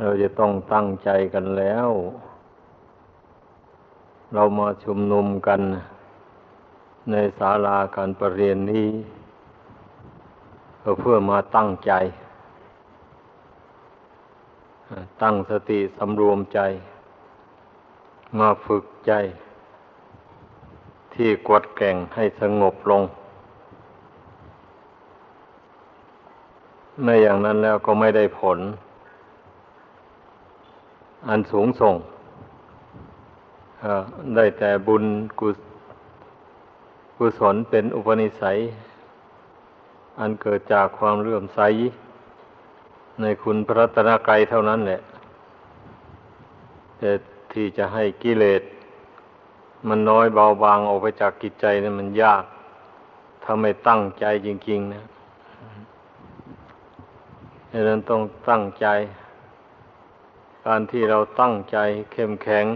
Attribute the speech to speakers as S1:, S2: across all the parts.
S1: เราจะต้องตั้งใจกันแล้ว เรามาชุมนุมกันในศาลาการประเรียนนี้ก็เพื่อมาตั้งใจ ตั้งสติสำรวมใจ มาฝึกใจ ที่กดแก่งให้สงบลงไม่อย่างนั้นแล้วก็ไม่ได้ผล อันสูงส่งได้แต่บุญกุกุศลเป็นอุปนิสัย อันเกิดจากความเลื่อมใส ในคุณพระรัตนกรัยเท่านั้นแหละแต่ที่จะให้กิเลส มันน้อยเบาบางออกไปจากกิจใจนี่มันยาก ถ้าไม่ตั้งใจจริง ๆ นะดังนั้นต้องตั้งใจ การที่เราตั้งใจเข้มแข็ง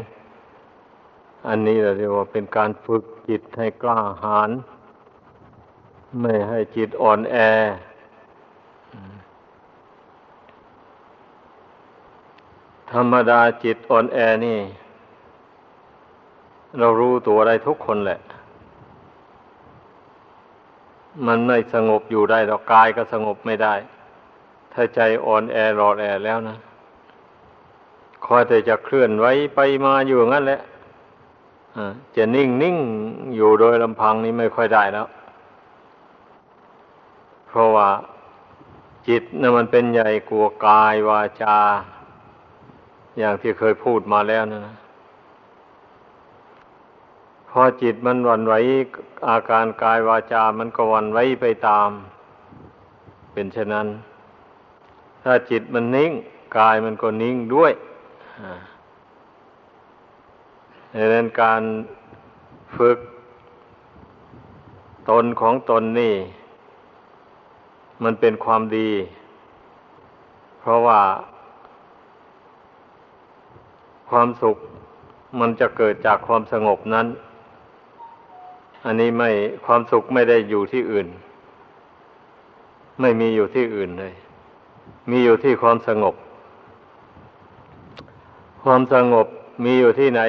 S1: อันนี้เราเรียกว่าเป็นการฝึกจิตให้กล้าหาญไม่ให้จิตอ่อนแอ ธรรมดาจิตอ่อนแอนี่ เรารู้ตัวได้ทุกคนแหละ มันไม่สงบอยู่ได้หรอกกายก็สงบไม่ได้ ถ้าใจอ่อนแอรอดแอแล้วนะ คอยแต่จะเคลื่อนไหวไปมาอยู่งั้นแหละจะนิ่งนิ่งอยู่โดยลำพังนี้ไม่ค่อยได้แล้ว เพราะว่าจิตน่ะมันเป็นใหญ่กลัวกายวาจา อย่างที่เคยพูดมาแล้วนะนะพอจิตมันวันไหวอาการกายวาจา มันก็วันไหวไปตาม เป็นเช่นนั้น ถ้าจิตมันนิ่ง กายมันก็นิ่งด้วย ดังนั้นการฝึกตนของตนนี่ มันเป็นความดี เพราะว่า ความสุขมันจะเกิดจากความสงบนั้น อันนี้ไม่ความสุขไม่ได้อยู่ที่อื่น ไม่มีอยู่ที่อื่นเลย มีอยู่ที่ความสงบ ความสงบมีอยู่ที่ไหน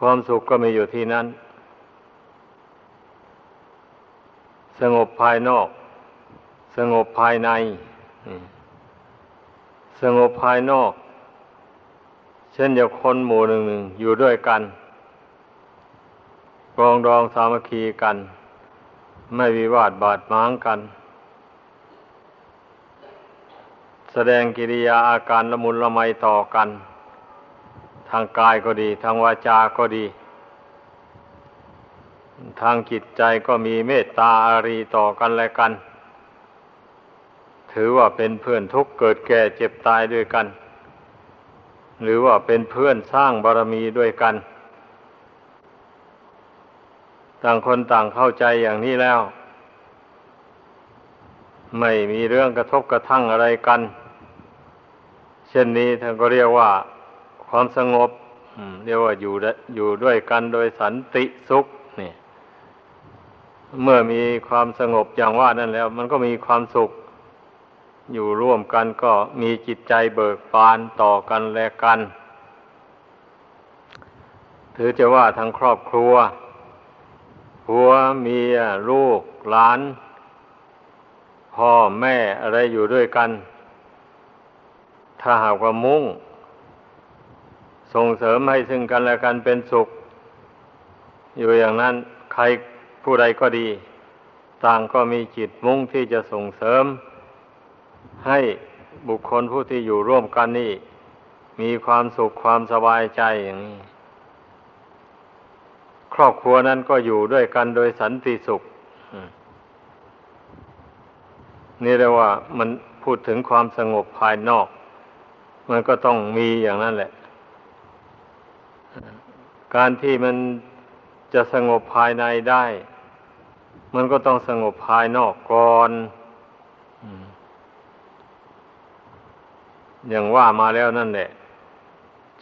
S1: ความสุขก็มีอยู่ที่นั้น สงบภายนอก สงบภายใน สงบภายนอก เช่นอย่างคนหมู่หนึ่งหนึ่งอยู่ด้วยกันกองดองสามัคคีกัน ไม่วิวาทบาดหมางกัน แสดงกิริยาอาการละมุนละไมต่อกันางกายก็ดี ทางวาจาก็ดี ทางจิตใจก็มีเมตตาอารีต่อกันและกัน ถือว่าเป็นเพื่อนทุกเกิดแก่เจ็บตายด้วยกัน หรือว่าเป็นเพื่อนสร้างบารมีด้วยกัน ต่างคนต่างเข้าใจอย่างนี้แล้ว ไม่มีเรื่องกระทบกระทั่งอะไรกัน เช่นนี้ท่านก็เรียกว่า ความสงบเรียกว่าอยู่อยู่ด้วยกันโดยสันติสุขนี่เมื่อมีความสงบอย่างว่านั่นแล้ว มันก็มีความสุข อยู่ร่วมกันก็มีจิตใจเบิกบานต่อกันและกัน ถือจะว่าทั้งครอบครัวผัวเมียลูกหลาน พ่อแม่อะไรอยู่ด้วยกัน ถ้าหากว่ามุ่ง ส่งเสริมให้ซึ่งกันและกันเป็นสุข อยู่อย่างนั้นใครผู้ใดก็ดี ต่างก็มีจิตมุ่งที่จะส่งเสริม ให้บุคคลผู้ที่อยู่ร่วมกันนี่ มีความสุขความสบายใจอย่างนี้ครอบครัวนั้นก็อยู่ด้วยกันโดยสันติสุข นี่เรียกว่ามันพูดถึงความสงบภายนอก มันก็ต้องมีอย่างนั้นแหละ การที่มันจะสงบภายในได้ มันก็ต้องสงบภายนอกก่อนอย่างว่ามาแล้วนั่นแหละ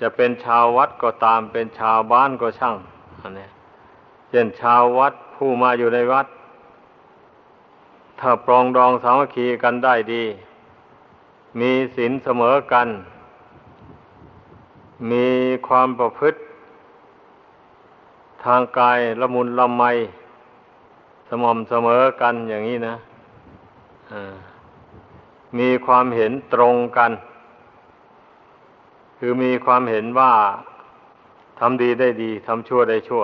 S1: จะเป็นชาววัดก็ตามเป็นชาวบ้านก็ช่างอันนี้เช่นชาววัดผู้มาอยู่ในวัด ถ้าปรองดองสามัคคีกันได้ดี มีศีลเสมอกัน มีความประพฤติ ทางกายละมุนละไมสม่ำเสมอกันอย่างนี้นะมีความเห็นตรงกัน คือมีความเห็นว่าทำดีได้ดีทำชั่วได้ชั่ว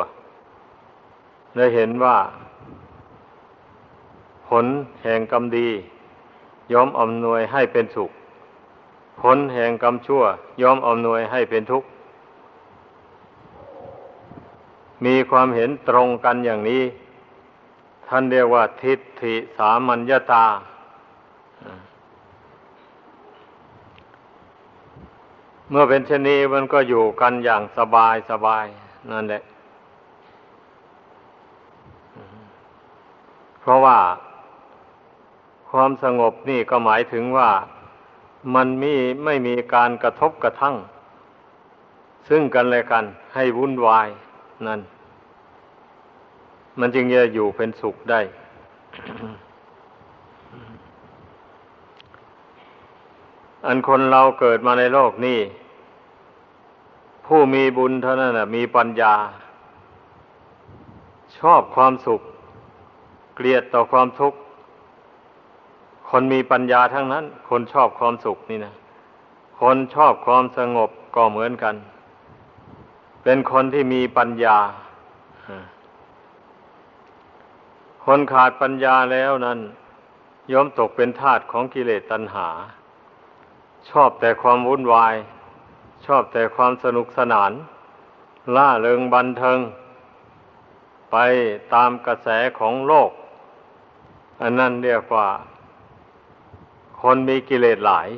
S1: ได้เห็นว่า ผลแห่งกรรมดีย่อมอำนวยให้เป็นสุข ผลแห่งกรรมชั่วย่อมอำนวยให้เป็นทุกข์ มีความเห็นตรงกันอย่างนี้ ท่านเรียกว่า ทิฏฐิสามัญญาตา เมื่อเป็นเช่นนี้มันก็อยู่กันอย่างสบายสบายนั่นแหละ เพราะว่าความสงบนี่ก็หมายถึงว่ามันมีไม่มีการกระทบกระทั่ง ซึ่งกันและกันให้วุ่นวาย นั่น มันจึงจะอยู่เป็นสุขได้ อันคนเราเกิดมาในโลกนี้ ผู้มีบุญเท่านั้นมีปัญญา ชอบความสุข เกลียดต่อความทุกข์คนมีปัญญาทั้งนั้น คนชอบความสุขนี่นะ คนชอบความสงบก็เหมือนกัน เป็นคนที่มีปัญญา คนขาดปัญญาแล้วนั้นย่อมตกเป็นทาสของกิเลสตัณหา ชอบแต่ความวุ่นวาย ชอบแต่ความสนุกสนาน ล่าเริงบันเทิง ไปตามกระแสของโลก อันนั้นเรียกว่า คนมีกิเลสหลาย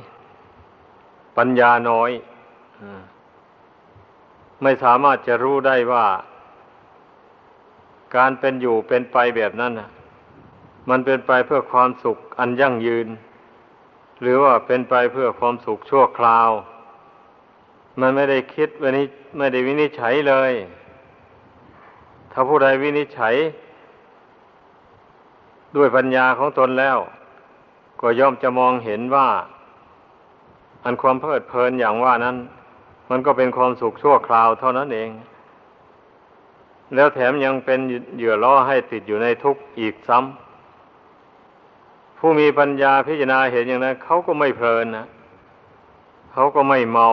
S1: ปัญญาน้อย ไม่สามารถจะรู้ได้ว่า การเป็นอยู่เป็นไปแบบนั้นมันเป็นไปเพื่อความสุขอันยั่งยืน หรือว่าเป็นไปเพื่อความสุขชั่วคราว มันไม่ได้คิดวันนี้ไม่ได้วินิจฉัยเลย ถ้าผู้ใดวินิจฉัย ด้วยปัญญาของตนแล้ว ก็ย่อมจะมองเห็นว่า อันความเพลิดเพลินอย่างว่านั้น มันก็เป็นความสุขชั่วคราวเท่านั้นเอง แล้วแถมยังเป็นเหยื่อล่อให้ติดอยู่ในทุกข์อีกซ้ำผู้มีปัญญาพิจารณาเห็นอย่างนั้นเขาก็ไม่เพลินนะเขาก็ไม่เมา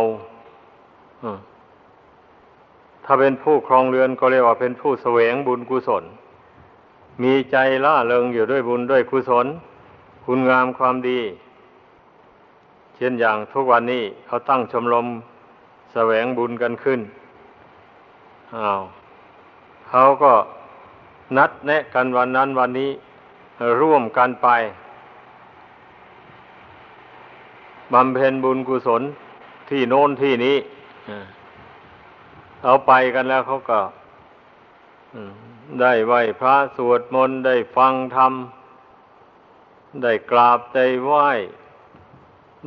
S1: ถ้าเป็นผู้ครองเรือนก็เรียกว่าเป็นผู้แสวงบุญกุศล มีใจล่าเริงอยู่ด้วยบุญด้วยกุศล คุณงามความดี เช่นอย่างทุกวันนี้เขาตั้งชมรม สวงบุญกันขึ้นอ้าวเขาก็นัดแนะกันวันนั้นวันนี้ร่วมกันไปบำเพ็ญบุญกุศลที่โน้นที่นี้เอาไปกันแล้วเขาก็ได้ไหวพระสวดมนต์ได้ฟังธรรม ได้กราบได้ไหว้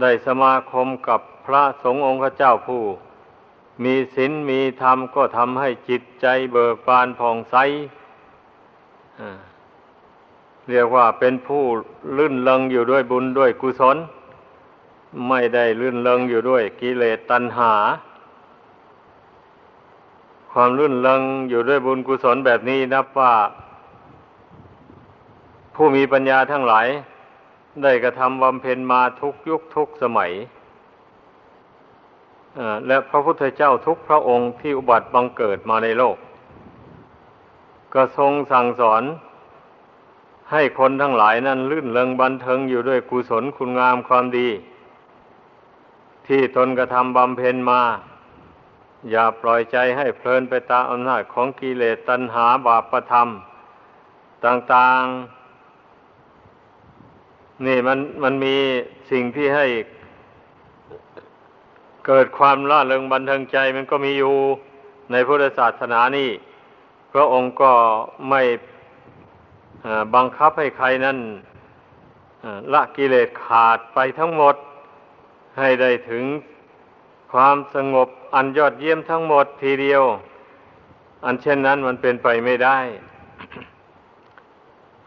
S1: ได้สมาคมกับพระสงฆ์องค์เจ้าผู้ มีศีลมีธรรมก็ทำให้จิตใจเบิกบานผ่องใสเรียกว่าเป็นผู้ลื่นเลงอยู่ด้วยบุญด้วยกุศล ไม่ได้ลื่นเลงอยู่ด้วยกิเลสตัณหา ความลื่นเลงอยู่ด้วยบุญกุศลแบบนี้นับว่า ผู้มีปัญญาทั้งหลาย ได้กระทำบำเพ็ญมาทุกยุคทุกสมัย และพระพุทธเจ้าทุกพระองค์ที่อุบัติบังเกิดมาในโลก ก็ทรงสั่งสอน ให้คนทั้งหลายนั้นลื่นเลงบันเทิงอยู่ด้วยกุศลคุณงามความดี ที่ตนกระทำบำเพ็ญมา อย่าปล่อยใจให้เพลินไปตามอำนาจของกิเลสตัณหาบาปประธรรม ต่าง ๆ นี่มันมันมีสิ่งที่ให้ เกิดความล่าเริงบันเทิงใจมันก็มีอยู่ในพุทธศาสนานี่ พระองค์ก็ไม่บังคับให้ใครนั้นละกิเลสขาดไปทั้งหมด ให้ได้ถึงความสงบอันยอดเยี่ยมทั้งหมดทีเดียว อันเช่นนั้นมันเป็นไปไม่ได้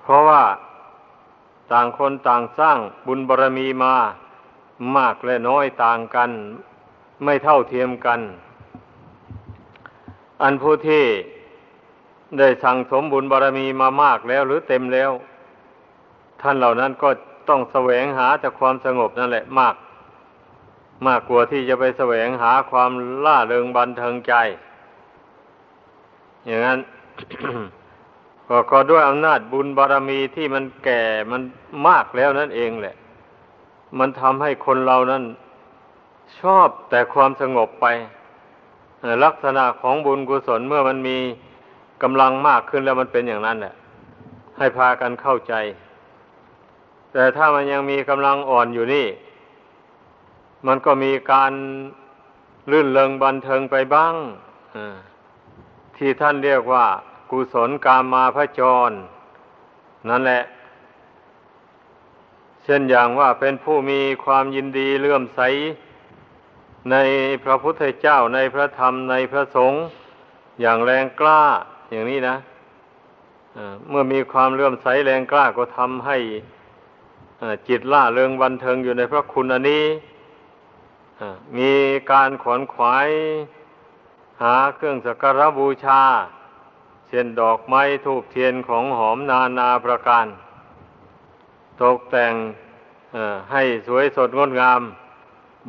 S1: เพราะว่าต่างคนต่างสร้างบุญบารรมีมามากและน้อยต่างกัน ไม่เท่าเทียมกัน อันผู้ที่ได้สั่งสมบุญบารรมีมามากแล้วหรือเต็มแล้ว ท่านเหล่านั้นก็ต้องแสวงหาแต่ความสงบนั่นแหละมาก มากกว่าที่จะไปแสวงหาความล่าเริงบันเทิงใจ อย่างนั้นก็ก็ด้วยอำนาจบุญบารรมีที่มันแก่มันมากแล้วนั่นเองแหละ มันทำให้คนเรานั้น ชอบแต่ความสงบไป ลักษณะของบุญกุศลเมื่อมันมีกำลังมากขึ้นแล้วมันเป็นอย่างนั้นแหละให้พากันเข้าใจ แต่ถ้ามันยังมีกำลังอ่อนอยู่นี่ มันก็มีการลื่นเลงบันเทิงไปบ้างที่ท่านเรียกว่า กุศลกามาพระจร นั่นแหละ เช่นอย่างว่าเป็นผู้มีความยินดีเลื่อมใส ในพระพุทธเจ้าในพระธรรมในพระสงฆ์อย่างแรงกล้าอย่างนี้นะเมื่อมีความเลื่อมใสแรงกล้าก็ทำให้จิตล่าเริงบันเทิงอยู่ในพระคุณอันนี้มีการขวนขวายหาเครื่องสักการบูชา เช่นดอกไม้ทูบเทียนของหอมนานาประการ ตกแต่งให้สวยสดงดงาม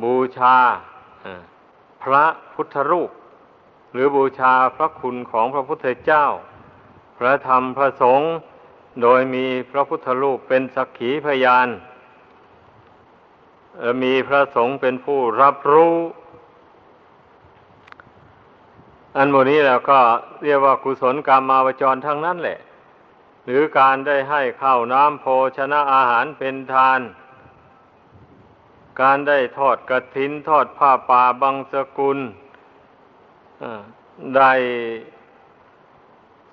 S1: บูชา พระพุทธรูป หรือบูชาพระคุณของพระพุทธเจ้า พระธรรมพระสงฆ์โดยมีพระพุทธรูปเป็นสักขีพยาน มีพระสงฆ์เป็นผู้รับรู้ อันโมนี้แล้วก็เรียกว่ากุศลกรรมมาวจรทั้งนั้นแหละ หรือการได้ให้ข้าวน้ำโภชนะอาหารเป็นทาน การได้ทอดกระถินทอดผ้าป่าบังสกุลได้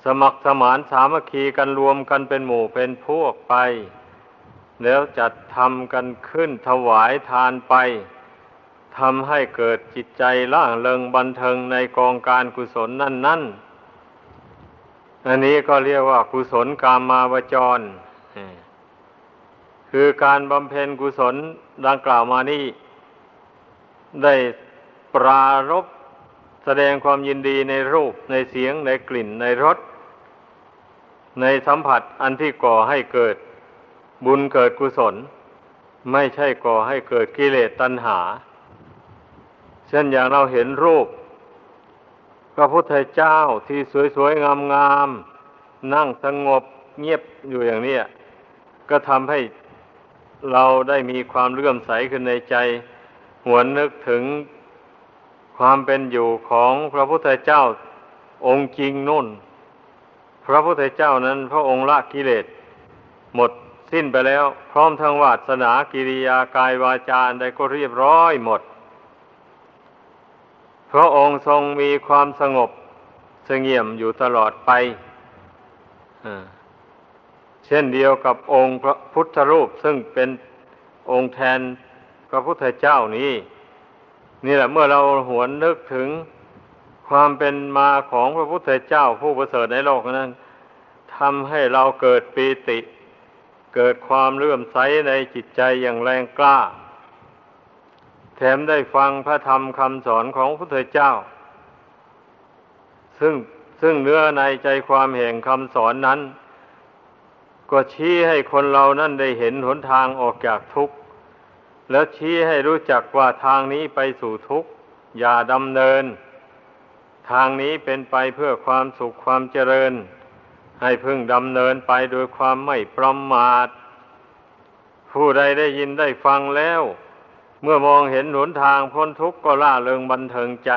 S1: สมัครสมานสามัคคีกันรวมกันเป็นหมู่เป็นพวกไป แล้วจัดทำกันขึ้นถวายทานไปทำให้เกิดจิตใจล่างเริงบันเทิงในกองการกุศลนั่นนั่นอันนี้ก็เรียกว่ากุศลกามาวจร คือการบำเพ็ญกุศล ดังกล่าวมานี้ได้ปรารบแสดงความยินดีในรูปในเสียงในกลิ่นในรสในสัมผัสอันที่ก่อให้เกิดบุญเกิดกุศล ไม่ใช่ก่อให้เกิดกิเลสตัณหา เช่นอย่างเราเห็นรูป พระพุทธเจ้าที่สวยๆงามๆนั่งสงบเงียบอยู่อย่างนี้ก็ทำให้ เราได้มีความเลื่อมใสขึ้นในใจ หวนนึกถึงความเป็นอยู่ของพระพุทธเจ้าองค์จริงนุ่น พระพุทธเจ้านั้นพระองค์ละกิเลส หมดสิ้นไปแล้ว พร้อมทั้งวาสนากิริยากายวาจาใดก็เรียบร้อยหมด พระองค์ทรงมีความสงบสงเงียมอยู่ตลอดไปเช่นเดียวกับองค์พระพุทธรูปซึ่งเป็นองค์แทนพระพุทธเจ้านี้ นี่แหละเมื่อเราหวนนึกถึงความเป็นมาของพระพุทธเจ้าผู้ประเสริฐในโลกนั้นทำให้เราเกิดปีติ เกิดความเลื่อมใสในจิตใจอย่างแรงกล้า แถมได้ฟังพระธรรมคำสอนของพระพุทธเจ้า ซึ่งซึ่งเนื้อในใจความแห่งคำสอนนั้น ก็ชี้ให้คนเรานั่นได้เห็นหนทางออกจากทุกข์ แล้วชี้ให้รู้จักว่าทางนี้ไปสู่ทุกข์ อย่าดำเนิน ทางนี้เป็นไปเพื่อความสุขความเจริญ ให้พึ่งดำเนินไปโดยความไม่ประมาท ผู้ใดได้ยินได้ฟังแล้ว เมื่อมองเห็นหนทางพ้นทุกข์ก็ล่าเริงบันเทิงใจ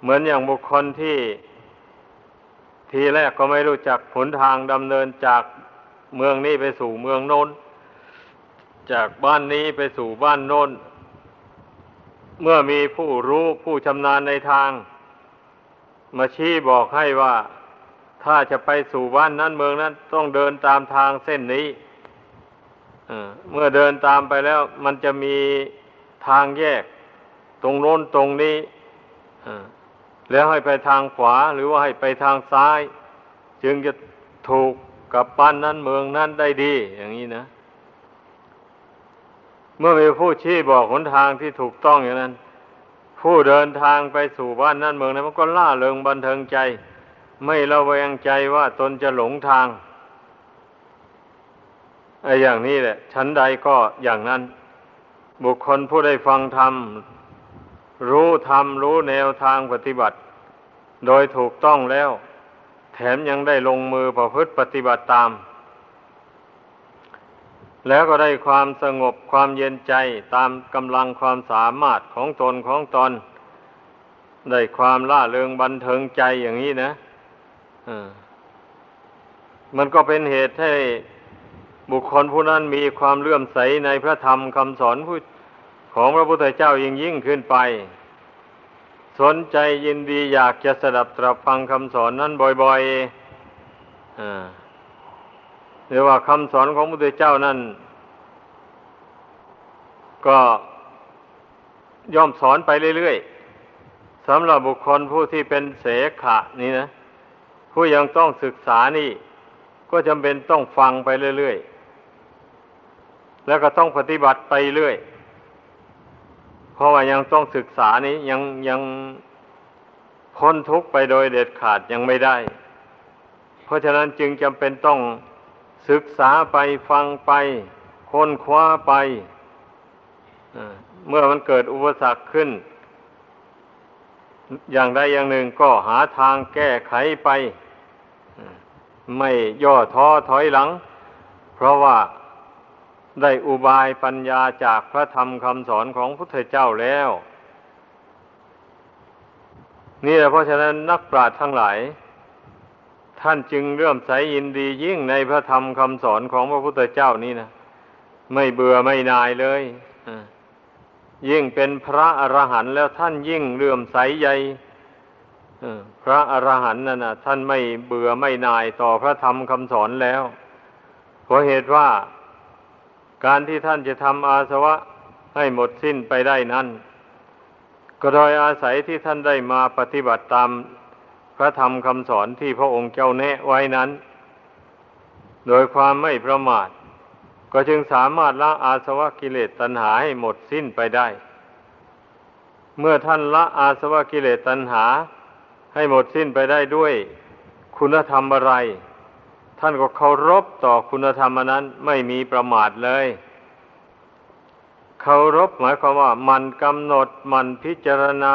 S1: เหมือนอย่างบุคคลที่ ทีแรกก็ไม่รู้จักหนทางดำเนินจากเมืองนี้ไปสู่เมืองโน้น จากบ้านนี้ไปสู่บ้านโน้น เมื่อมีผู้รู้ผู้ชำนาญในทาง มาชี้บอกให้ว่าถ้าจะไปสู่บ้านนั้นเมืองนั้นต้องเดินตามทางเส้นนี้เมื่อเดินตามไปแล้ว มันจะมีทางแยก ตรงโน้นตรงนี้ แล้วให้ไปทางขวาหรือว่าให้ไปทางซ้าย จึงจะถูกกับบ้านนั้นเมืองนั้นได้ดี อย่างนี้นะ เมื่อมีผู้ชี้บอกหนทางที่ถูกต้องอย่างนั้น ผู้เดินทางไปสู่บ้านนั่นเมืองนั้นมันก็ล่าเริงบันเทิงใจ ไม่ระแวงใจว่าตนจะหลงทางไอ้อย่างนี้แหละ ชั้นใดก็อย่างนั้น บุคคลผู้ได้ฟังธรรม รู้ธรรมรู้แนวทางปฏิบัติ โดยถูกต้องแล้ว แถมยังได้ลงมือประพฤติปฏิบัติตาม แล้วก็ได้ความสงบความเย็นใจตามกำลังความสามารถของตนของตน ได้ความล่าเริงบันเทิงใจอย่างนี้นะมันก็เป็นเหตุให้บุคคลผู้นั้นมีความเลื่อมใสในพระธรรมคำสอนผู้ ของพระพุทธเจ้ายิ่งยิ่งขึ้นไป สนใจยินดีอยากจะสดับตรับฟังคำสอนนั้นบ่อยๆหรือว่าคำสอนของพระพุทธเจ้านั้นก็ย่อมสอนไปเรื่อยๆสำหรับบุคคลผู้ที่เป็นเสขะนี่นะ ผู้ยังต้องศึกษานี่ ก็จำเป็นต้องฟังไปเรื่อยๆ แล้วก็ต้องปฏิบัติไปเรื่อย เพราะว่ายังต้องศึกษานี้ยังยังพ้นทุกข์ไปโดยเด็ดขาดยังไม่ได้ เพราะฉะนั้นจึงจำเป็นต้องศึกษาไปฟังไป ค้นคว้าไป เมื่อมันเกิดอุปสรรคขึ้น อย่างใดอย่างหนึ่งก็หาทางแก้ไขไป ไม่ย่อท้อถอยหลัง เพราะว่า ได้อุบายปัญญาจากพระธรรมคำสอนของพุทธเจ้าแล้ว นี่แหละเพราะฉะนั้นนักปราชญ์ทั้งหลาย ท่านจึงเลื่อมใสยินดียิ่งในพระธรรมคำสอนของพระพุทธเจ้านี่นะไม่เบื่อไม่นายเลยยิ่งเป็นพระอรหันต์แล้วท่านยิ่งเลื่อมใสใหญ่พระอรหันต์นั่นนะท่านไม่เบื่อไม่นายต่อพระธรรมคำสอนแล้วเพราะเหตุว่า การที่ท่านจะทำอาสวะให้หมดสิ้นไปได้นั้น ก็โดยอาศัยที่ท่านได้มาปฏิบัติตามพระธรรมคำสอนที่พระองค์เจ้าแนะไว้นั้น โดยความไม่ประมาท ก็จึงสามารถละอาสวะกิเลสตัณหาให้หมดสิ้นไปได้ เมื่อท่านละอาสวะกิเลสตัณหาให้หมดสิ้นไปได้ด้วย คุณธรรมอะไร ท่านก็เคารพต่อคุณธรรมนั้นไม่มีประมาทเลยเคารพหมายความว่า มันกำหนดมันพิจารณา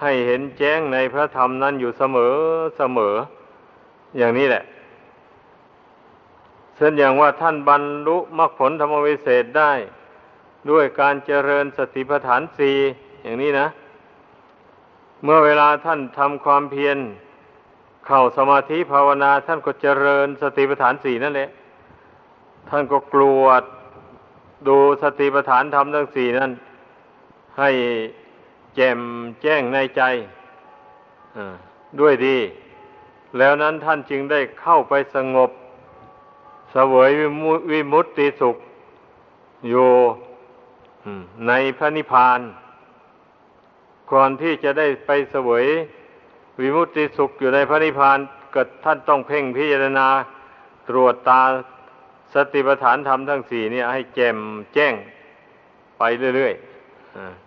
S1: ให้เห็นแจ้งในพระธรรมนั้นอยู่เสมอเสมอ อย่างนี้แหละเช่นอย่างว่าท่านบรรลุมรรคผลธรรมวิเศษได้ ด้วยการเจริญสติปัฏฐานสี่อย่างนี้นะ เมื่อเวลาท่านทำความเพียร เข้าสมาธิภาวนาท่านก็เจริญสติปัฏฐานสี่นั่นแหละท่านก็กลวดดูสติปัฏฐานธรรมทั้งสี่นั้นให้แจ่มแจ้งในใจด้วยดี แล้วนั้นท่านจึงได้เข้าไปสงบเสวยวิมุตติสุข อยู่ในพระนิพพานก่อนที่จะได้ไปเสวย วิมุตติสุขอยู่ในพระนิพพานเกิดท่านต้องเพ่งพิจารณาตรวจตาสติปัฏฐานธรรมทั้งสี่นี่ให้แจ่มแจ้งไปเรื่อย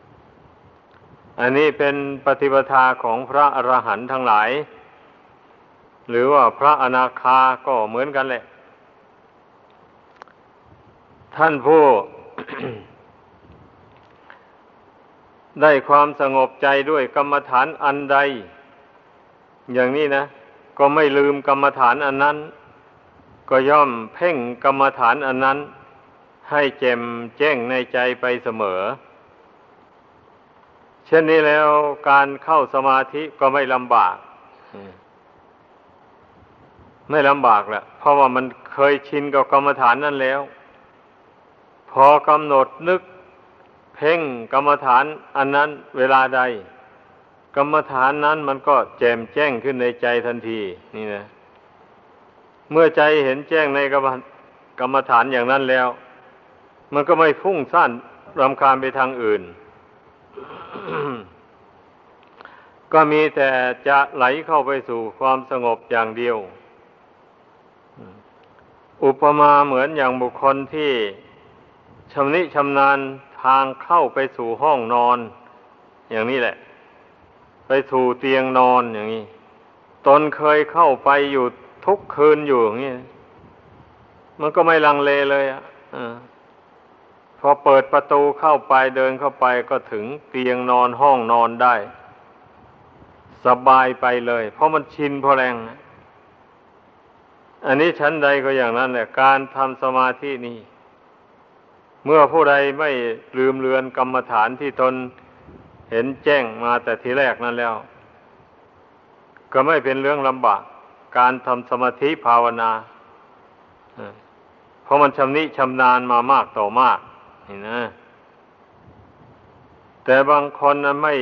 S1: ๆ อันนี้เป็นปฏิปทาของพระอรหันต์ทั้งหลาย หรือว่าพระอนาคาก็เหมือนกันแหละ ท่านผู้ ได้ความสงบใจด้วยกรรมฐานอันใด อย่างนี้นะ ก็ไม่ลืมกรรมฐานอันนั้น ก็ย่อมเพ่งกรรมฐานอันนั้น ให้แจ่มแจ้งในใจไปเสมอ เช่นนี้แล้วการเข้าสมาธิก็ไม่ลำบาก ไม่ลำบากแหละเพราะว่ามันเคยชินกับกรรมฐานนั่นแล้ว พอกำหนดนึก เพ่งกรรมฐานอันนั้นเวลาใด กรรมฐานนั้นมันก็แจ่มแจ้งขึ้นในใจทันที นี่นะ เมื่อใจเห็นแจ้งในกรรมกรรมฐานอย่างนั้นแล้ว มันก็ไม่ฟุ้งซ่านรำคาญไปทางอื่น ก็มีแต่จะไหลเข้าไปสู่ความสงบอย่างเดียว อุปมาเหมือนอย่างบุคคลที่ชำนิชำนาญทางเข้าไปสู่ห้องนอน อย่างนี้แหละ ไปถูเตียงนอนอย่างนี้ ตนเคยเข้าไปอยู่ทุกคืนอยู่อย่างนี้ มันก็ไม่ลังเลเลยอะพอเปิดประตูเข้าไปเดินเข้าไปก็ถึงเตียงนอนห้องนอนได้ สบายไปเลย เพราะมันชินพอแรง อันนี้ชั้นใดก็อย่างนั้นแหละ การทำสมาธินี่ เมื่อผู้ใดไม่ลืมเลือนกรรมฐานที่ตน เห็นแจ้งมาแต่ทีแรกนั้นแล้ว ก็ไม่เป็นเรื่องลำบาก การทำสมาธิภาวนาเพราะมันชำนิชำนาญมามากต่อมากนี่นะ แต่บางคนนะไม่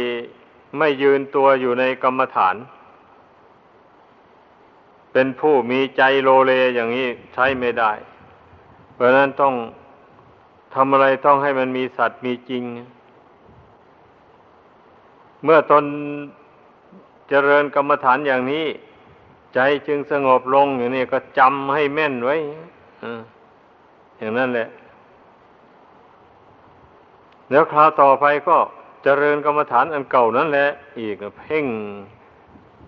S1: ไม่ยืนตัวอยู่ในกรรมฐาน เป็นผู้มีใจโลเลอย่างนี้ใช้ไม่ได้ เพราะนั้นต้องทำอะไรต้องให้มันมีสัตว์มีจริง เมื่อตนเจริญกรรมฐานอย่างนี้ ใจจึงสงบลงอย่างนี้ก็จำให้แม่นไว้อย่างนั้นแหละ แล้วคราวต่อไปก็เจริญกรรมฐานอันเก่านั่นแหละ อีกเพ่ง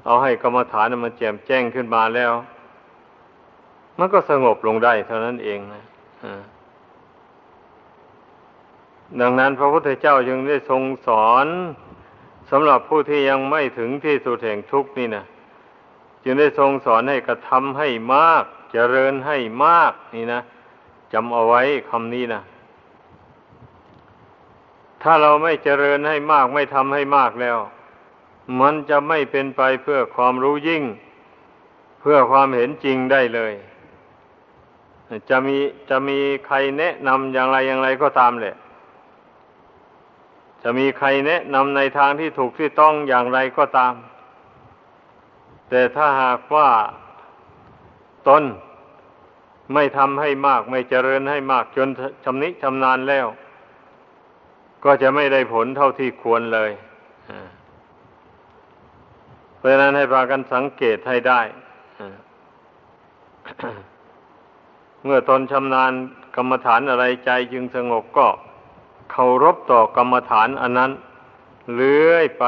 S1: เอาให้กรรมฐานมันแจ่มแจ้งขึ้นมาแล้ว มันก็สงบลงได้เท่านั้นเองนะดังนั้นพระพุทธเจ้าจึงได้ทรงสอน สำหรับผู้ที่ยังไม่ถึงที่สุดแห่งทุกข์นี่นะจึงได้ทรงสอนให้กระทำให้มากเจริญให้มากนี่นะจำเอาไว้คำนี้นะถ้าเราไม่เจริญให้มากไม่ทำให้มากแล้ว มันจะไม่เป็นไปเพื่อความรู้ยิ่ง เพื่อความเห็นจริงได้เลย จะมีจะมีใครแนะนำอย่างไรอย่างไรก็ตามแหละ จะมีใครแนะนำในทางที่ถูกที่ต้องอย่างไรก็ตาม แต่ถ้าหากว่าตนไม่ทำให้มากไม่เจริญให้มากจนชำนิชำนาญแล้ว ก็จะไม่ได้ผลเท่าที่ควรเลยเพราะนั้นให้พากันสังเกตให้ได้ เมื่อตนชำนาญกรรมฐานอะไรใจจึงสงบก็ เคารพต่อกรรมฐานอันนั้น เลื่อยไป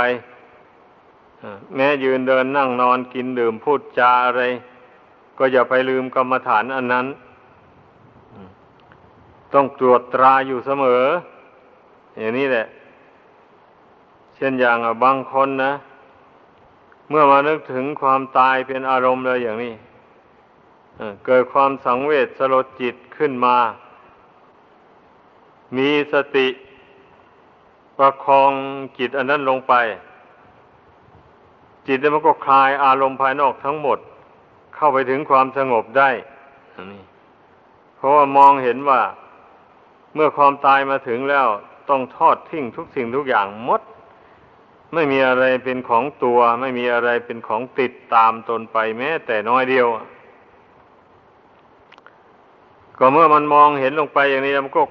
S1: แม้ยืนเดินนั่งนอนกินดื่มพูดจาอะไร ก็อย่าไปลืมกรรมฐานอันนั้น ต้องตรวจตราอยู่เสมอ อย่างนี้แหละ เช่นอย่างบางคนนะ เมื่อมานึกถึงความตายเป็นอารมณ์เลยอย่างนี้เกิดความสังเวชสลดจิตขึ้นมา มีสติประคองจิตอันนั้นลงไป จิตมันก็คลายอารมณ์ภายนอกทั้งหมด เข้าไปถึงความสงบได้นี่เพราะว่ามองเห็นว่าเมื่อความตายมาถึงแล้วต้องทอดทิ้งทุกสิ่งทุกอย่างหมด ไม่มีอะไรเป็นของตัว ไม่มีอะไรเป็นของติดตามตนไปแม้ แต่น้อยเดียว ก็เมื่อมันมองเห็นลงไปอย่างนี้มันก็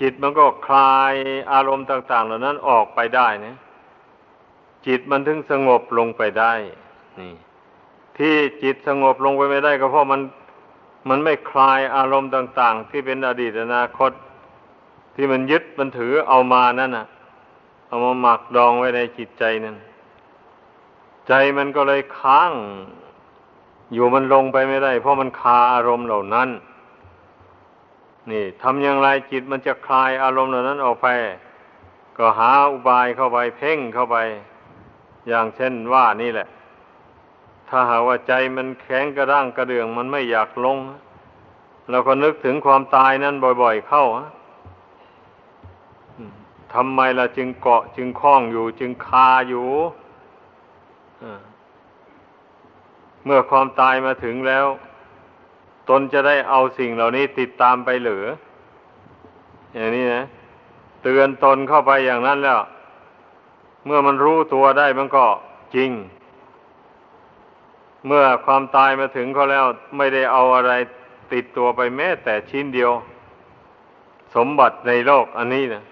S1: จิตมันก็คลายอารมณ์ต่าง ๆ เหล่านั้นออกไปได้นะ จิตมันถึงสงบลงไปได้ นี่ ที่จิตสงบลงไปไม่ได้ก็เพราะมันมันไม่คลายอารมณ์ต่าง ๆ ที่เป็นอดีตอนาคต ที่มันยึดมันถือเอามานั่นน่ะเอามาหมักดองไว้ในจิตใจนั่นใจมันก็เลยค้าง อยู่มันลงไปไม่ได้ เพราะมันคาอารมณ์เหล่านั้น นี่ทำอย่างไรจิตมันจะคลายอารมณ์เหล่านั้นออกไป ก็หาอุบายเข้าไปเพ่งเข้าไป อย่างเช่นว่านี่แหละ ถ้าหาว่าใจมันแข็งกระด้างกระเดืองมันไม่อยากลงเราก็นึกถึงความตายนั้นบ่อย ๆ เข้าทำไมเราจึงเกาะจึงคล้องอยู่ จึงคาอยู่เมื่อความตายมาถึงแล้ว ตนจะได้เอาสิ่งเหล่านี้ติดตามไปหรือ อย่างนี้นะ เตือนตนเข้าไปอย่างนั้นแล้ว เมื่อมันรู้ตัวได้มันก็จริง เมื่อความตายมาถึงเขาแล้วไม่ได้เอาอะไรติดตัวไปแม้แต่ชิ้นเดียว สมบัติในโลกอันนี้นะ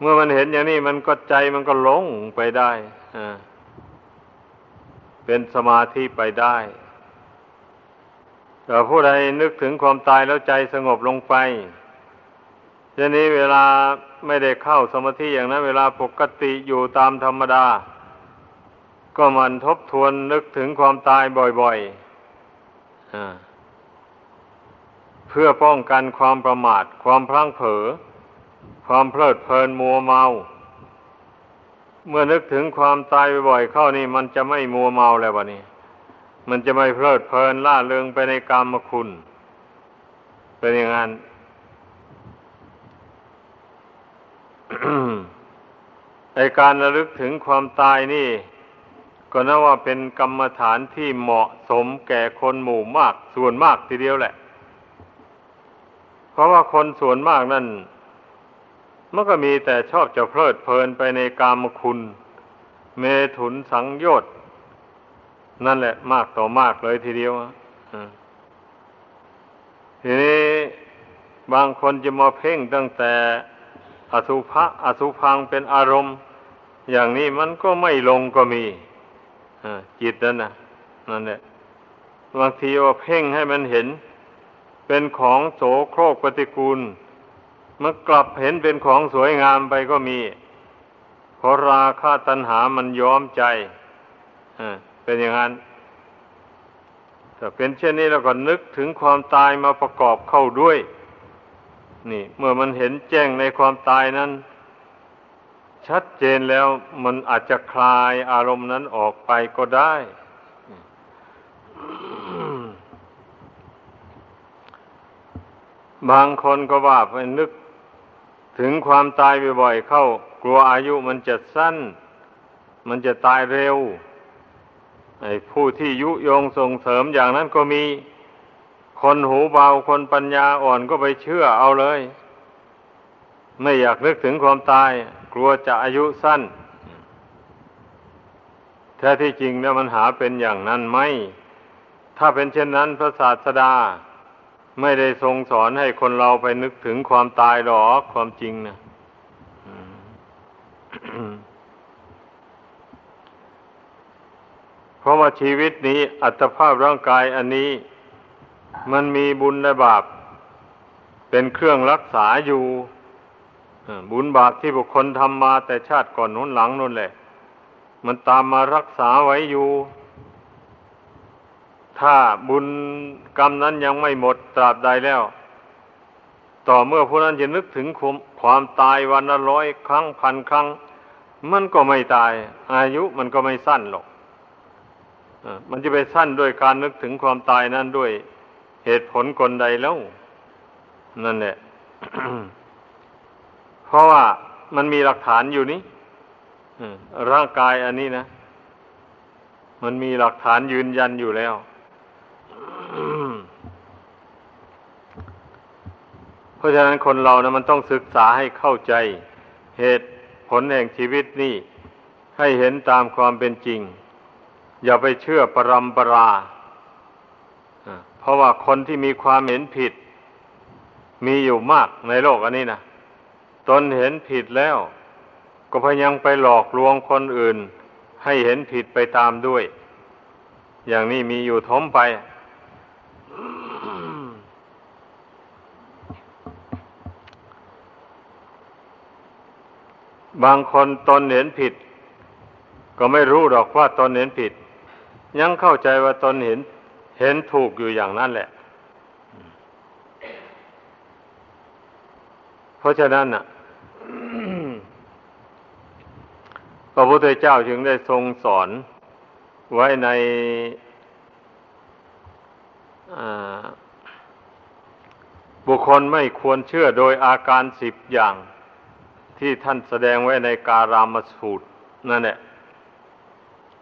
S1: เมื่อมันเห็นอย่างนี้มันก็ใจมันก็หลงไปได้เป็นสมาธิไปได้ แต่ผู้ใดนึกถึงความตายแล้วใจสงบลงไปทีนี้เวลาไม่ได้เข้าสมาธิอย่างนั้น เวลาปกติอยู่ตามธรรมดา ก็มันทบทวนนึกถึงความตายบ่อยๆเพื่อป้องกันความประมาท ความพลั้งเผลอความเพลิดเพลินมัวเมา เมื่อนึกถึงความตายบ่อยๆเข้านี่ มันจะไม่มัวเมาแล้ววะนี่ มันจะไม่เพลิดเพลินล่าเริงไปในกรรมคุณ เป็นอย่างนั้นในการระลึกถึงความตายนี่ ก็นับว่าเป็นกรรมฐานที่เหมาะสมแก่คนหมู่มาก ส่วนมากทีเดียวแหละ เพราะว่าคนส่วนมากนั่นมันก็มีแต่ชอบจะเพลิดเพลินไปในกามคุณ เมถุนสังโยชน์ นั่นแหละ มากต่อมากเลยทีเดียวทีนี้บางคนจะมาเพ่งตั้งแต่อสุภะอสุพังเป็นอารมณ์ อย่างนี้มันก็ไม่ลงก็มีจิตนั่นนะนั่นแหละบางทีว่าเพ่งให้มันเห็น เป็นของโสโครกปฏิกูลมันกลับเห็นเป็นของสวยงามไปก็มีเพราะราคาตัณหามันย้อมใจ เป็นอย่างนั้นถ้าเป็นเช่นนี้เราก็นึกถึงความตายมาประกอบเข้าด้วย นี่ เมื่อมันเห็นแจ้งในความตายนั้น ชัดเจนแล้วมันอาจจะคลายอารมณ์นั้นออกไปก็ได้บางคนก็ว่าไปนึกถึงความตายบ่อยๆเข้า กลัวอายุมันจะสั้น มันจะตายเร็ว ผู้ที่ยุยงส่งเสริมอย่างนั้นก็มีคนหูเบาคนปัญญาอ่อนก็ไปเชื่อเอาเลย ไม่อยากนึกถึงความตาย กลัวจะอายุสั้นแท้ที่จริงแล้วมันหาเป็นอย่างนั้นไหมถ้าเป็นเช่นนั้นพระศาสดา ไม่ได้ทรงสอนให้คนเราไปนึกถึงความตายหรอกความจริงนะเพราะว่า ชีวิตนี้อัตภาพร่างกายอันนี้ มันมีบุญและบาป เป็นเครื่องรักษาอยู่บุญบาปที่บุคคลทำมาแต่ชาติก่อนนู้นหลังนู้นแหละ มันตามมารักษาไว้อยู่ ถ้าบุญกรรมนั้นยังไม่หมดตราบใดแล้ว ต่อเมื่อผู้นั้นจะนึกถึงความตายวันละร้อยครั้งพันครั้ง มันก็ไม่ตาย อายุมันก็ไม่สั้นหรอก มันจะไปสั้นด้วยการนึกถึงความตายนั้นด้วยเหตุผลกลใดแล้ว นั่นแหละ เพราะว่ามันมีหลักฐานอยู่นี้ร่างกายอันนี้นะ มันมีหลักฐานยืนยันอยู่แล้วเพราะฉะนั้นคนเรานะมันต้องศึกษาให้เข้าใจ เหตุผลแห่งชีวิตนี่ ให้เห็นตามความเป็นจริง อย่าไปเชื่อปรำปราเพราะว่าคนที่มีความเห็นผิด มีอยู่มากในโลกอันนี้นะตนเห็นผิดแล้ว ก็พยังไปหลอกลวงคนอื่น ให้เห็นผิดไปตามด้วย อย่างนี้มีอยู่ทมไปบางคนตนเห็นผิด ก็ไม่รู้หรอกว่าตนเห็นผิด ยังเข้าใจว่าตนเห็น เห็นถูกอยู่อย่างนั้นแหละ เพราะฉะนั้นน่ะพระพุทธเจ้าจึงได้ทรงสอนไว้ในบุคคลไม่ควรเชื่อโดยอาการสิบอย่างที่ท่านแสดงไว้ในการามสูตรนั่นแหละ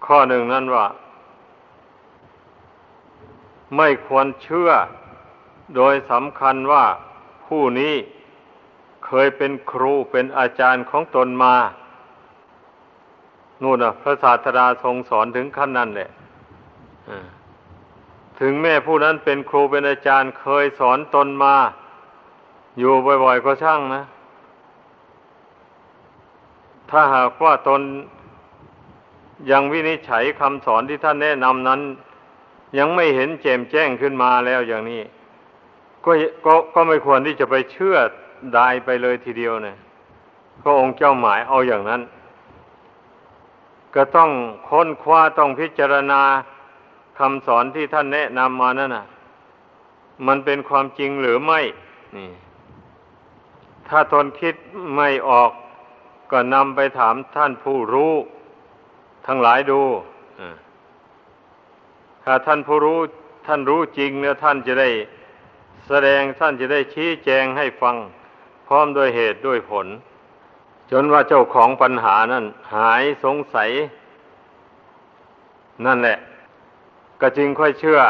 S1: ข้อหนึ่งนั่นว่า ไม่ควรเชื่อ โดยสำคัญว่าผู้นี้เคยเป็นครูเป็นอาจารย์ของตนมานู่นนะพระศาสดาทรงสอนถึงขั้นนั้นแหละถึงแม่ผู้นั้นเป็นครูเป็นอาจารย์เคยสอนตนมา อยู่บ่อย ๆ ก็ช่างนะ ถ้าหากว่าตนยังวินิจฉัยคำสอนที่ท่านแนะนำนั้น ยังไม่เห็นแจ่มแจ้งขึ้นมาแล้วอย่างนี้ ก็ก็ก็ไม่ควรที่จะไปเชื่อดายไปเลยทีเดียวเนี่ยพระองค์เจ้าหมายเอาอย่างนั้น ก็ต้องค้นคว้าต้องพิจารณาคำสอนที่ท่านแนะนำมานั่นน่ะ มันเป็นความจริงหรือไม่นี่ ถ้าทนคิดไม่ออก ก็นำไปถามท่านผู้รู้ ทั้งหลายดู ถ้าท่านผู้รู้ท่านรู้จริงเนี่ยท่านจะได้แสดงท่านจะได้ชี้แจงให้ฟัง พร้อมด้วยเหตุด้วยผล จนว่าเจ้าของปัญหานั้นหายสงสัย นั่นแหละ ก็จึงค่อยเชื่อ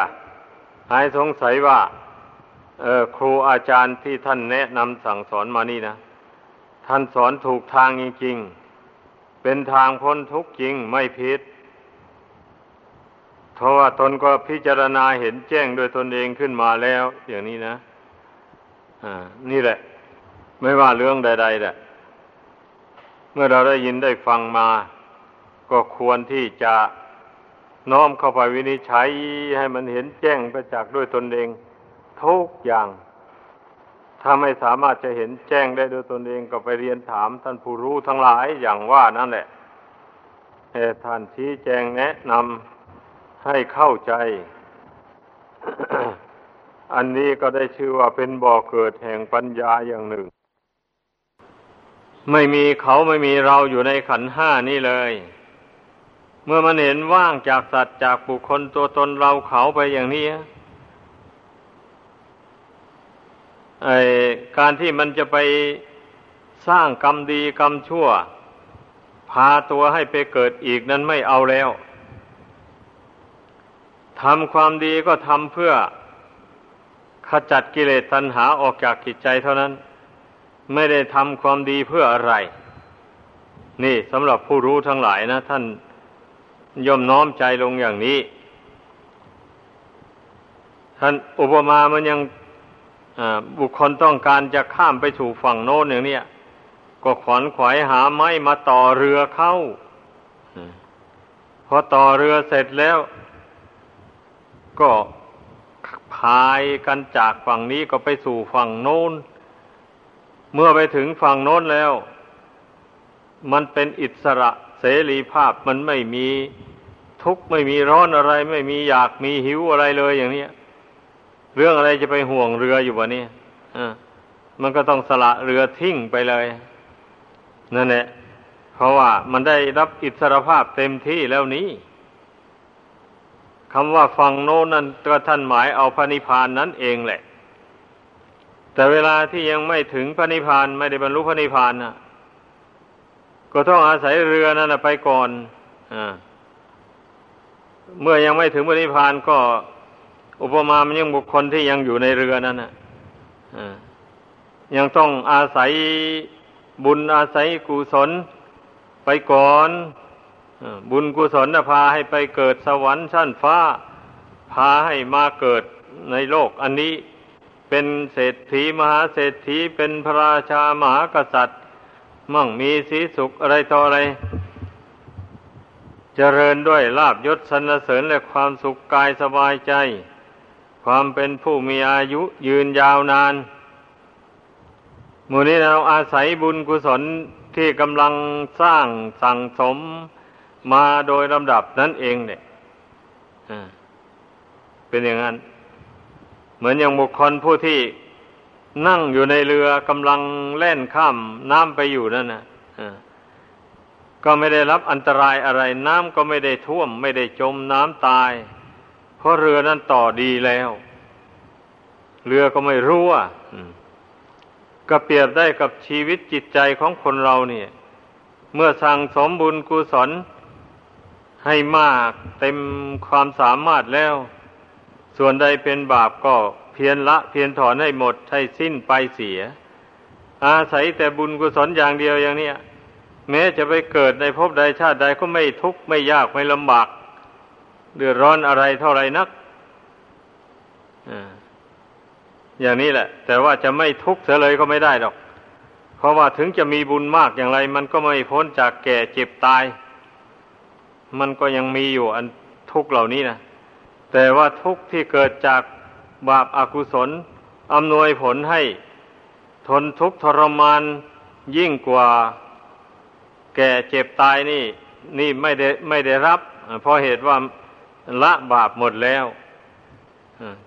S1: หายสงสัยว่าเออครูอาจารย์ที่ท่านแนะนำสั่งสอนมานี่นะ ท่านสอนถูกทางจริงๆ เป็นทางพ้นทุกข์จริงไม่ผิด ราะว่าตนก็พิจารณาเห็นแจ้งโดยตนเองขึ้นมาแล้ว อย่างนี้นะอ่า นี่แหละ ไม่ว่าเรื่องใดๆแหละเมื่อเราได้ยินได้ฟังมา ก็ควรที่จะน้อมเข้าไปวินิจฉัยให้มันเห็นแจ้งไปจากด้วยตนเองทุกอย่าง ถ้าไม่สามารถจะเห็นแจ้งได้ด้วยตนเองก็ไปเรียนถามท่านผู้รู้ทั้งหลายอย่างว่านั่นแหละท่านชี้แจงแนะนำ ให้เข้าใจ อันนี้ก็ได้ชื่อว่าเป็นบ่อเกิดแห่งปัญญาอย่างหนึ่ง ไม่มีเขาไม่มีเราอยู่ในขันห้านี่เลย เมื่อมันเห็นว่างจากสัตว์จากบุคคลตัวตนเราเขาไปอย่างนี้ไอการที่มันจะไปสร้างกรรมดีกรรมชั่ว พาตัวให้ไปเกิดอีกนั้นไม่เอาแล้ว ทำความดีก็ทำเพื่อขจัดกิเลสตัณหาออกจากจิตใจเท่านั้น ไม่ได้ทำความดีเพื่ออะไร นี่สำหรับผู้รู้ทั้งหลายนะ ท่านย่อมน้อมใจลงอย่างนี้ ท่านอุปมามันยังบุคคลต้องการจะข้ามไปสู่ฝั่งโน้นอย่างนี้ก็ขวนขวายหาไม้มาต่อเรือเข้า พอต่อเรือเสร็จแล้ว ก็พายกันจากฝั่งนี้ก็ไปสู่ฝั่งโน้น เมื่อไปถึงฝั่งโน้นแล้ว มันเป็นอิสระเสรีภาพมันไม่มีทุกข์ไม่มีร้อนอะไร ไม่มีอยากมีหิวอะไรเลยอย่างนี้เรื่องอะไรจะไปห่วงเรืออยู่วะนี่มันก็ต้องสละเรือทิ้งไปเลยนั่นแหละเพราะว่ามันได้รับอิสรภาพเต็มที่แล้วนี้ คำว่าฟังโน้นนั่นก็ท่านหมายเอาพระนิพพานนั้นเองแหละ แต่เวลาที่ยังไม่ถึงพระนิพพานไม่ได้บรรลุพระนิพพานนะก็ต้องอาศัยเรือนั่นไปก่อนอเมื่อยังไม่ถึงพระนิพพานก็ อุปมามันยังบุคคลที่ยังอยู่ในเรือนั่นนะยังต้องอาศัยบุญอาศัยกุศลไปก่อน บุญกุศลพาให้ไปเกิดสวรรค์ชั้นฟ้า พาให้มาเกิดในโลกอันนี้เป็นเศรษฐีมหาเศรษฐีเป็นพระราชามหากษัตริย์ มั่งมีสีสุขอะไรต่ออะไร เจริญด้วยลาบยศสรรเสริญและความสุขกายสบายใจ ความเป็นผู้มีอายุยืนยาวนานมูนี้เราอาศัยบุญกุศลที่กำลังสร้างสั่งสม มาโดยลำดับนั้นเองเนี่ยเป็นอย่างนั้น เหมือนอย่างบุคคลผู้ที่นั่งอยู่ในเรือกำลังเล่นข้ามน้ำไปอยู่นั่นนะก็ไม่ได้รับอันตรายอะไร น้ำก็ไม่ได้ท่วม ไม่ได้จมน้ำตาย เพราะเรือนั้นต่อดีแล้ว เรือก็ไม่รั่วก็เปรียบได้กับชีวิตจิตใจของคนเราเนี่ย เมื่อสั่งสมบุญกุศล ให้มากเต็มความสามารถแล้ว ส่วนใดเป็นบาปก็เพียรละเพียรถอนให้หมดให้สิ้นไปเสีย อาศัยแต่บุญกุศลอย่างเดียวอย่างนี้แม้จะไปเกิดในภพใดชาติใดก็ไม่ทุกข์ไม่ยากไม่ลำบาก เดือดร้อนอะไรเท่าไรนักอย่างนี้แหละ แต่ว่าจะไม่ทุกข์เสียเลยก็ไม่ได้ดอก เพราะว่าถึงจะมีบุญมากอย่างไร มันก็ไม่พ้นจากแก่เจ็บตาย มันก็ยังมีอยู่อันทุกเหล่านี้นะแต่ว่าทุกที่เกิดจากบาปอากุศลอำนวยผลให้ทนทุกข์ทรมานยิ่งกว่าแก่เจ็บตายนี่ นี่ไม่ได้ไม่ได้รับ เพราะเหตุว่าละบาปหมดแล้ว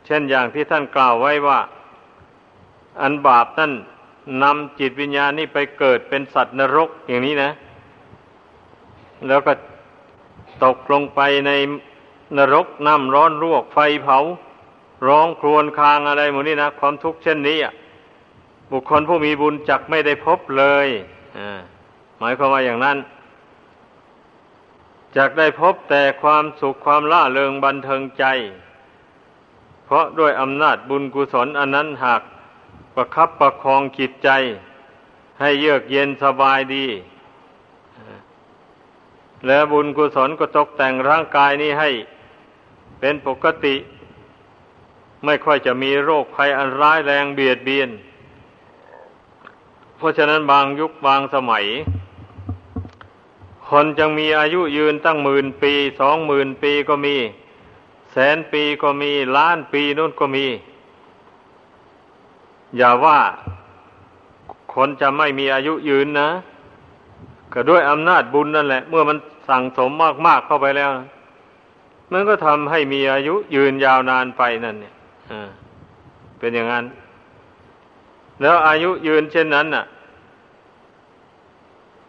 S1: เช่นอย่างที่ท่านกล่าวไว้ว่า อันบาปนั่นนำจิตวิญญาณนี่ไปเกิดเป็นสัตว์นรกอย่างนี้นะ แล้วก็ ตกลงไปในนรกน้ำร้อนรวกไฟเผา ร้องครวญคางอะไรหมดนี่นะความทุกข์เช่นนี้อะบุคคลผู้มีบุญจักไม่ได้พบเลยหมายความว่าอย่างนั้นจักได้พบแต่ความสุขความล่าเริงบันเทิงใจ เพราะด้วยอำนาจบุญกุศลอันนั้นหากประคับประคองจิตใจ ให้เยือกเย็นสบายดี และบุญกุศลก็ตกแต่งร่างกายนี้ให้เป็นปกติ ไม่ค่อยจะมีโรคภัยอันร้ายแรงเบียดเบียน เพราะฉะนั้นบางยุคบางสมัย คนจึงมีอายุยืนตั้งหมื่นปีสองหมื่นปีก็มี แสนปีก็มีล้านปีนู่นก็มี อย่าว่าคนจะไม่มีอายุยืนนะ ก็ด้วยอำนาจบุญนั่นแหละ เมื่อมันสั่งสมมากๆเข้าไปแล้ว มันก็ทำให้มีอายุยืนยาวนานไปนั่นเนี่ยเป็นอย่างนั้น แล้วอายุยืนเช่นนั้นน่ะ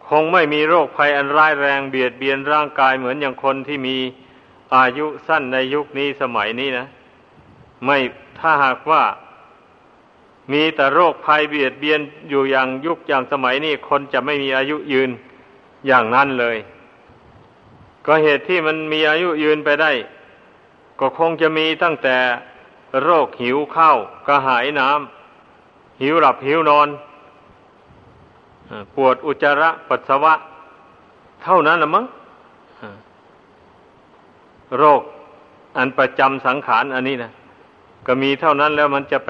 S1: คงไม่มีโรคภัยอันร้ายแรงเบียดเบียนร่างกายเหมือนอย่างคนที่มีอายุสั้นในยุคนี้สมัยนี้นะ ไม่ถ้าหากว่ามีแต่โรคภัยเบียดเบียนอยู่อย่างยุคอย่างสมัยนี้คนจะไม่มีอายุยืน อย่างนั้นเลย ก็เหตุที่มันมีอายุยืนไปได้ ก็คงจะมีตั้งแต่โรคหิวข้าวกระหายน้ำหิวหลับหิวนอน ปวดอุจจาระปัสสาวะ เท่านั้นละมั้งโรคอันประจำสังขารอันนี้นะก็มีเท่านั้นแล้วมันจะไป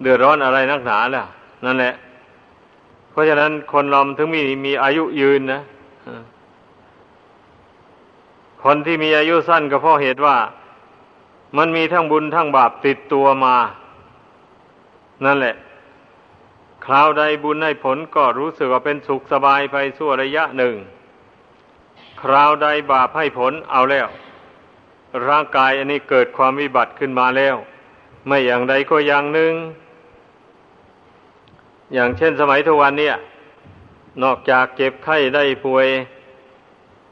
S1: เดือดร้อนอะไรนักหนาล่ะ นั่นแหละ เพราะฉะนั้นคนเราถึงมีมีอายุยืนนะคนที่มีอายุสั้นก็เพราะเหตุว่า มันมีทั้งบุญทั้งบาปติดตัวมา นั่นแหละ คราวใดบุญให้ผลก็รู้สึกว่าเป็นสุขสบายไปชั่วระยะหนึ่ง คราวใดบาปให้ผลเอาแล้ว ร่างกายอันนี้เกิดความวิบัติขึ้นมาแล้ว ไม่อย่างใดก็อย่างหนึ่ง อย่างเช่นสมัยทุกวันเนี่ย นอกจากเจ็บไข้ได้ป่วย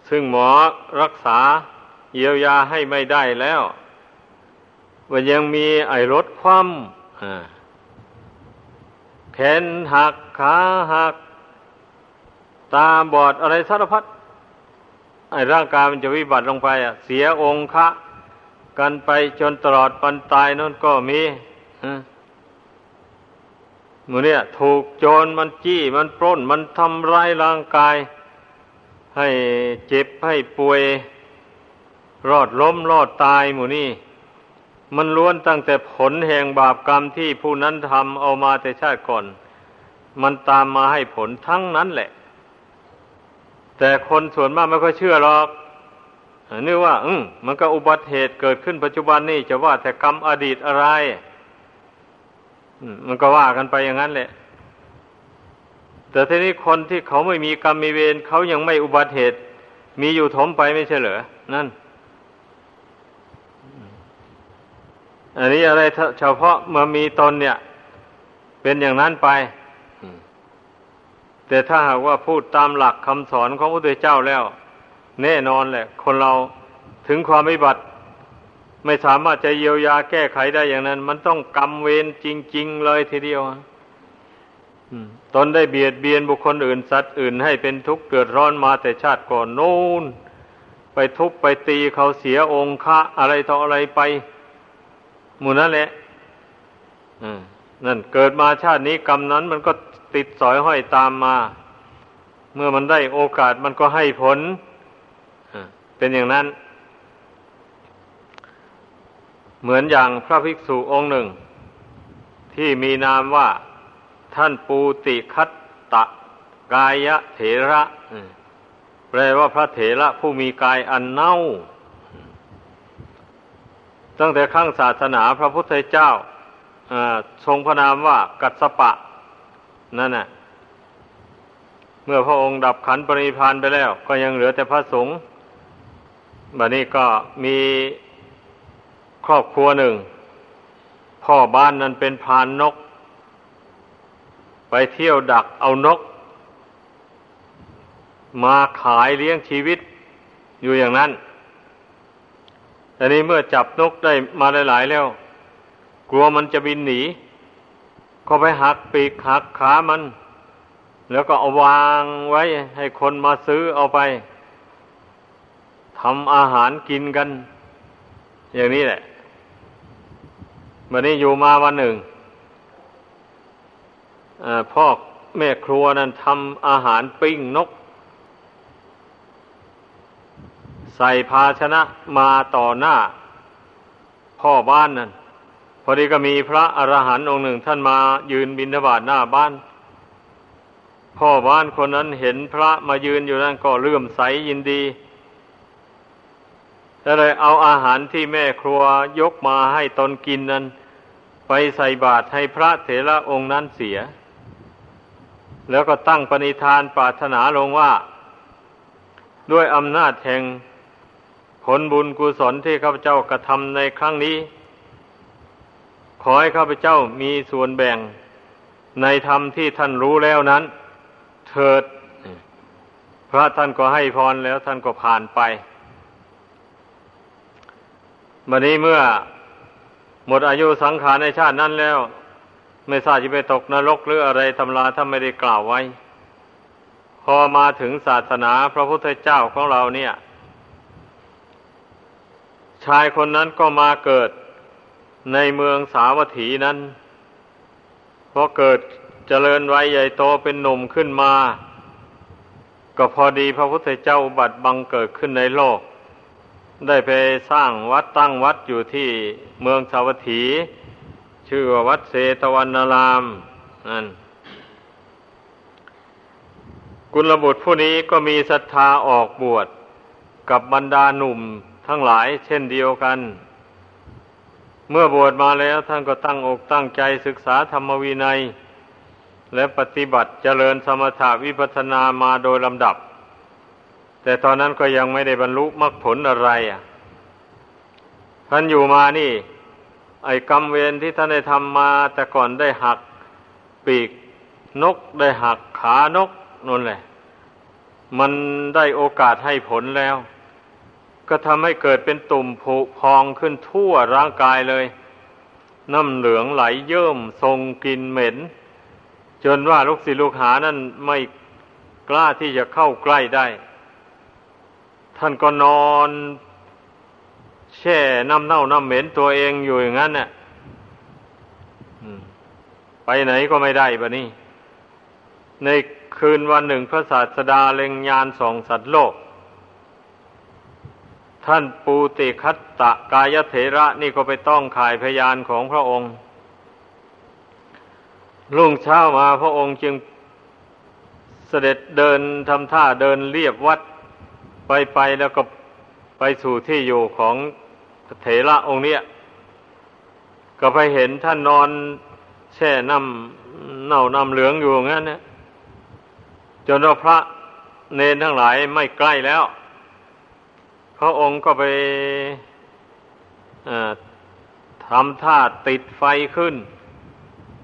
S1: ซึ่งหมอรักษาเยียวยาให้ไม่ได้แล้วมันยังมีไอรถคว่ำแขนหักขาหัก ตาบอดอะไรสารพัดไอร่างกายมันจะวิบัติลงไปอะ เสียองค์ะกันไปจนตลอดปันตายนั่นก็มี มือเนี่ยถูกโจรมันจี้มันปล้น มันทำร้ายร่างกาย ให้เจ็บให้ป่วย รอดล้มรอดตายหมูนี่ มันล้วนตั้งแต่ผลแห่งบาปกรรมที่ผู้นั้นทำเอามาแต่ชาติก่อน มันตามมาให้ผลทั้งนั้นแหละ แต่คนส่วนมากไม่ค่อยเชื่อหรอกนึกว่า อืมมันก็อุบัติเหตุเกิดขึ้นปัจจุบันนี่จะว่าแต่กรรมอดีตอะไร มันก็ว่ากันไปอย่างนั้นแหละ แต่ทีนี้คนที่เขาไม่มีกรรมมีเวรเขายังไม่อุบัติเหตุ มีอยู่ถมไปไม่ใช่เหรอ นั่น อันนี้อะไรเฉพาะเมื่อมีตนเนี่ย เป็นอย่างนั้นไป แต่ถ้าหากว่าพูดตามหลักคำสอนของพระพุทธเจ้าแล้ว แน่นอนแหละ คนเราถึงความวิบัติ ไม่สามารถจะเยียวยาแก้ไขได้อย่างนั้น มันต้องกรรมเวรจริง ๆ เลยทีเดียวตนได้เบียดเบียนบุคคลอื่นสัตว์อื่นให้เป็นทุกข์เกิดร้อนมาแต่ชาติก่อนโน้นไปทุบไปตีเขาเสียองค์ะอะไรต่ออะไรไปหมู่นั่นแหละนั่นเกิดมาชาตินี้กรรมนั้น มันก็ติดสอยห้อยตามมา เมื่อมันได้โอกาสมันก็ให้ผลเป็นอย่างนั้น เหมือนอย่างพระภิกษุองค์หนึ่ง ที่มีนามว่าท่านปูติคัตตะกายะเถระแปลว่าพระเถระผู้มีกายอันเน่า ตั้งแต่ขั้งศาสนาพระพุทธเจ้าทรงพระนามว่ากัสปะ นั่นน่ะ เมื่อพระองค์ดับขันปริพานไปแล้ว ก็ยังเหลือแต่พระสงฆ์บัดนี้ก็มี ครอบครัวหนึ่ง พ่อบ้านนั้นเป็นพานนก ไปเที่ยวดักเอานก มาขายเลี้ยงชีวิตอยู่อย่างนั้น แต่นี้เมื่อจับนกได้มาหลายๆแล้ว กลัวมันจะบินหนี ก็ไปหักปีกหักขามัน แล้วก็เอาวางไว้ให้คนมาซื้อเอาไปทำอาหารกินกัน อย่างนี้แหละ วันนี้อยู่มาวันหนึ่งพ่อแม่ครัวนั้นทำอาหารปิ้งนก ใส่ภาชนะมาต่อหน้า พ่อบ้านนั่นพอดีก็มีพระอรหันต์องค์หนึ่งท่านมายืนบิณฑบาตหน้าบ้าน พ่อบ้านคนนั้นเห็นพระมายืนอยู่นั่นก็เลื่อมใสยินดีก็เลยเอาอาหารที่แม่ครัวยกมาให้ตนกินนั้น ไปใส่บาตรให้พระเถระองค์นั้นเสีย แล้วก็ตั้งปณิธานปรารถนาลงว่า ด้วยอำนาจแห่งผลบุญกุศลที่ข้าพเจ้ากระทำในครั้งนี้ ขอให้ข้าพเจ้ามีส่วนแบ่งในธรรมที่ท่านรู้แล้วนั้น เถิด พระท่านก็ให้พรแล้วท่านก็ผ่านไป วันนี้เมื่อ หมดอายุสังขารในชาตินั้นแล้ว ไม่ทราบจะไปตกนรกหรืออะไรทำลาถ้าไม่ได้กล่าวไว้ พอมาถึงศาสนาพระพุทธเจ้าของเราเนี่ย ชายคนนั้นก็มาเกิดในเมืองสาวัตถีนั้นพอเกิดเจริญวัยใหญ่โตเป็นหนุ่มขึ้นมา ก็พอดีพระพุทธเจ้าบัตรบังเกิดขึ้นในโลก ได้ไปสร้างวัดตั้งวัดอยู่ที่เมืองสาวัตถี ชื่อว่าวัดเศตวันนารามนั่นกุลบุตรผู้นี้ก็มีศรัทธาออกบวชกับบรรดาหนุ่มทั้งหลายเช่นเดียวกัน เมื่อบวชมาแล้วท่านก็ตั้งอกตั้งใจศึกษาธรรมวินัย และปฏิบัติเจริญสมถาวิปัสนามาโดยลำดับ แต่ตอนนั้นก็ยังไม่ได้บรรลุมรรคผลอะไรอะ ท่านอยู่มานี่ ไอ้กรรมเวรที่ท่านได้ทำมา แต่ก่อนได้หักปีกนกได้หักขานกนั่นแหละ มันได้โอกาสให้ผลแล้ว ก็ทำให้เกิดเป็นตุ่มผุพองขึ้นทั่วร่างกายเลย น้ำเหลืองไหลเยิ่มทรงกลิ่นเหม็น จนว่าลูกศิษย์ลูกหานั่นไม่กล้าที่จะเข้าใกล้ได้ ท่านก็นอนแช่น้ำเน่าน้ำเหม็นตัวเองอยู่อย่างนั้นเนี่ยไปไหนก็ไม่ได้บะนี่ในคืนวันหนึ่งพระศาสดาเล็งยานสองสัตว์โลก ท่านปูติคัตตะกายเถระนี่ก็ไปต้องขายพยานของพระองค์ รุ่งเช้ามาพระองค์จึงเสด็จเดินทำท่าเดินเรียบวัด ไปไปแล้วก็ไปสู่ที่อยู่ของเถระองค์เนี้ยก็ไปเห็นท่านนอนแช่น้ำเน่าน้ำเหลืองอยู่งั้นเนี่ยจนว่าพระเนนทั้งหลายไม่ใกล้แล้ว พระองค์ก็ไปทำท่าติดไฟขึ้น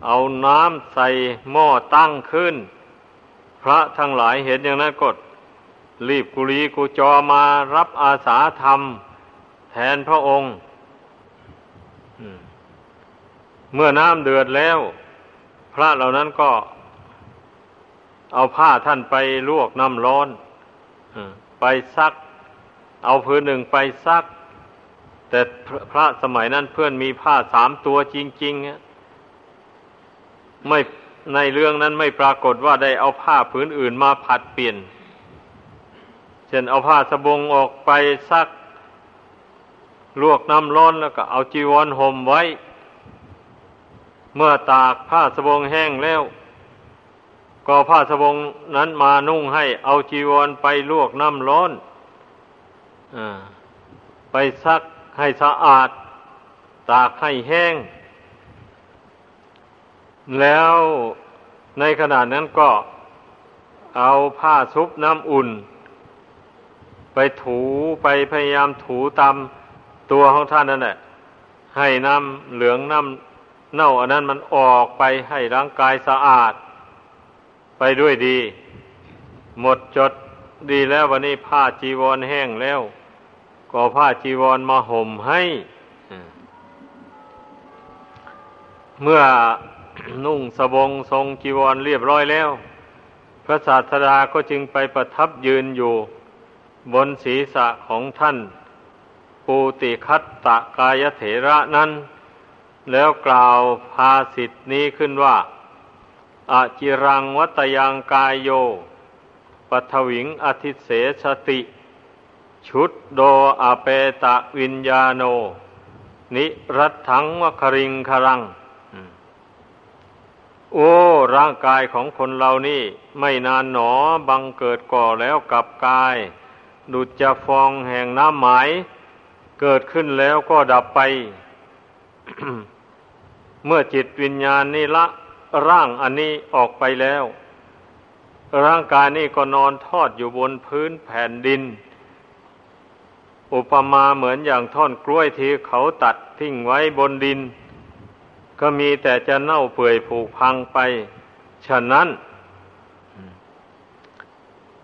S1: เอาน้ำใส่หม้อตั้งขึ้น พระทั้งหลายเห็นอย่างนั้นกด รีบกุลีกุจอมารับอาสาธรรม แทนพระองค์ เมื่อน้ำเดือดแล้ว พระเหล่านั้นก็เอาผ้าท่านไปลวกน้ำร้อนไปซัก เอาพื้นหนึ่งไปซัก แต่พระสมัยนั้นเพื่อนมีผ้าสามตัวจริงๆไม่ในเรื่องนั้นไม่ปรากฏว่าได้เอาผ้าพื้นอื่นมาผัดเปลี่ยน เช่นเอาผ้าสบงออกไปซัก ลวกน้ำร้อนแล้วก็เอาจีวรห่มไว้ เมื่อตากผ้าสบงแห้งแล้ว ก็ผ้าสบงนั้นมานุ่งให้เอาจีวรไปลวกน้ำร้อนอไปซักให้สะอาด ตากให้แห้ง แล้วในขณะนั้นก็เอาผ้าซุบน้ำอุ่น ไปถูไปพยายามถูตามตัวของท่านนั่นแหละให้น้ำเหลืองน้ำเน่าอันนั้นมันออกไปให้ร่างกายสะอาด ไปด้วยดี หมดจดดีแล้ววันนี้ผ้าจีวรแห้งแล้ว ก็ผ้าจีวรมาห่มให้ เมื่อนุ่งสบงทรงจีวรเรียบร้อยแล้ว พระศาสดาก็จึงไปประทับยืนอยู่ บนศีรษะของท่านปูติคัตตะกายเถระนั้น แล้วกล่าวภาสิทธินี้ขึ้นว่าอาจิรังวัตยังกายโย ปัทวิงอธิเสสติ ชุดโดอาเปตะวิญญาโน นิรัตถังวคริงครัง โอ้ ร่างกายของคนเรานี่ ไม่นานหนอบังเกิดก่อแล้วกับกาย ดุจจะฟองแห่งน้ำหมาย เกิดขึ้นแล้วก็ดับไป เมื่อจิตวิญญาณนี่ละร่างอันนี้ออกไปแล้ว ร่างกายนี่ก็นอนทอดอยู่บนพื้นแผ่นดิน อุปมาเหมือนอย่างท่อนกล้วยที่เขาตัดทิ้งไว้บนดิน ก็มีแต่จะเน่าเปื่อยผุพังไป ฉะนั้น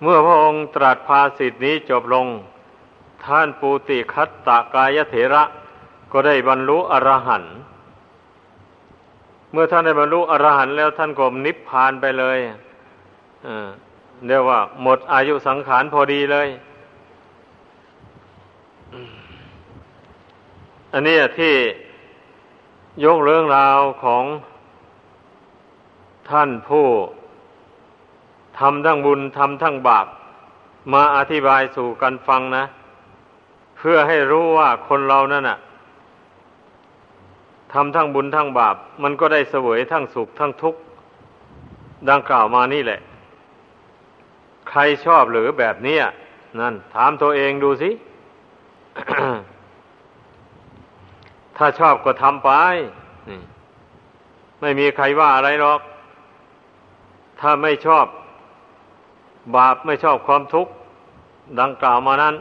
S1: เมื่อพระองค์ตรัสภาสิทธินี้จบลง ท่านปูติคัตตากายเถระก็ได้บรรลุอรหันต์เมื่อท่านได้บรรลุอรหันต์แล้วท่านก็นิพพานไปเลยเรียกว่า หมดอายุสังขารพอดีเลย อันนี้ที่ยกเรื่องราวของท่านผู้ ทำทั้งบุญทำทั้งบาปมาอธิบายสู่กันฟังนะ เพื่อให้รู้ว่าคนเรานั่นน่ะทำทั้งบุญทั้งบาป มันก็ได้เสวยทั้งสุขทั้งทุกข์ดังกล่าวมานี่แหละ ใครชอบหรือแบบนี้นั่น ถามตัวเองดูสิ ถ้าชอบก็ทำไปไม่มีใครว่าอะไรหรอก ถ้าไม่ชอบ บาปไม่ชอบความทุกข์ดังกล่าวมานั้น